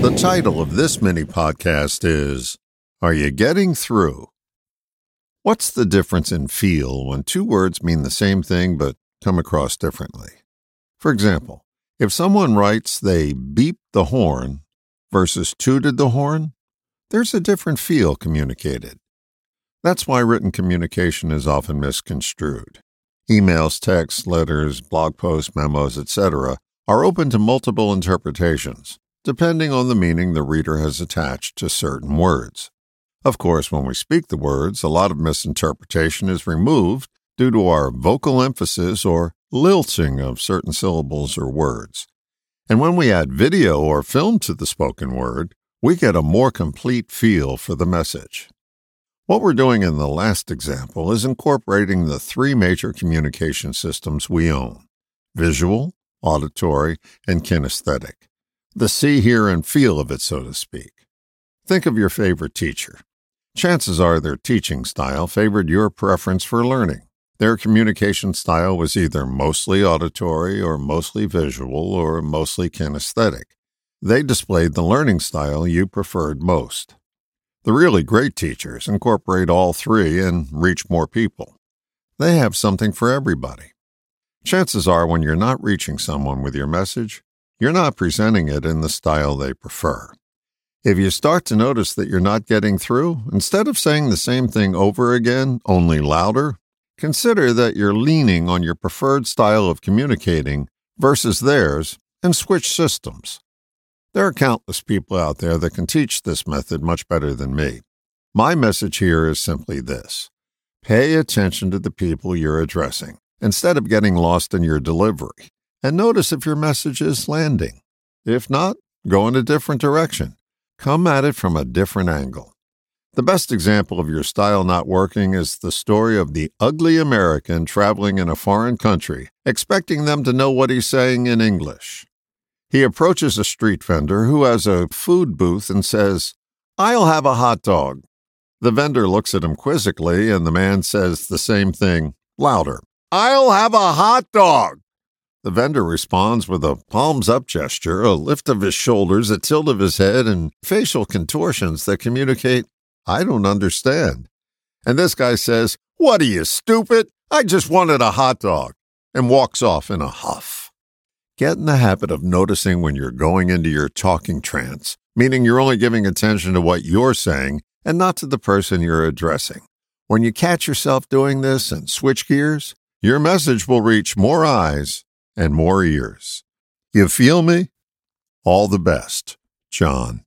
The title of this mini podcast is Are You Getting Through? What's the difference in feel when two words mean the same thing but come across differently? For example, if someone writes they beeped the horn versus tooted the horn, there's a different feel communicated. That's why written communication is often misconstrued. Emails, texts, letters, blog posts, memos, etc. are open to multiple interpretations depending on the meaning the reader has attached to certain words. Of course, when we speak the words, a lot of misinterpretation is removed due to our vocal emphasis or lilting of certain syllables or words. And when we add video or film to the spoken word, we get a more complete feel for the message. What we're doing in the last example is incorporating the three major communication systems we own visual, auditory, and kinesthetic the see, hear, and feel of it, so to speak. Think of your favorite teacher. Chances are their teaching style favored your preference for learning. Their communication style was either mostly auditory or mostly visual or mostly kinesthetic. They displayed the learning style you preferred most. The really great teachers incorporate all three and reach more people. They have something for everybody. Chances are, when you're not reaching someone with your message, you're not presenting it in the style they prefer. If you start to notice that you're not getting through, instead of saying the same thing over again, only louder, consider that you're leaning on your preferred style of communicating versus theirs and switch systems. There are countless people out there that can teach this method much better than me. My message here is simply this pay attention to the people you're addressing instead of getting lost in your delivery and notice if your message is landing. If not, go in a different direction. Come at it from a different angle. The best example of your style not working is the story of the ugly American traveling in a foreign country, expecting them to know what he's saying in English. He approaches a street vendor who has a food booth and says, I'll have a hot dog. The vendor looks at him quizzically, and the man says the same thing, louder. I'll have a hot dog. The vendor responds with a palms up gesture, a lift of his shoulders, a tilt of his head, and facial contortions that communicate, I don't understand. And this guy says, What are you, stupid? I just wanted a hot dog, and walks off in a huff. Get in the habit of noticing when you're going into your talking trance, meaning you're only giving attention to what you're saying and not to the person you're addressing. When you catch yourself doing this and switch gears, your message will reach more eyes and more ears. You feel me? All the best, John.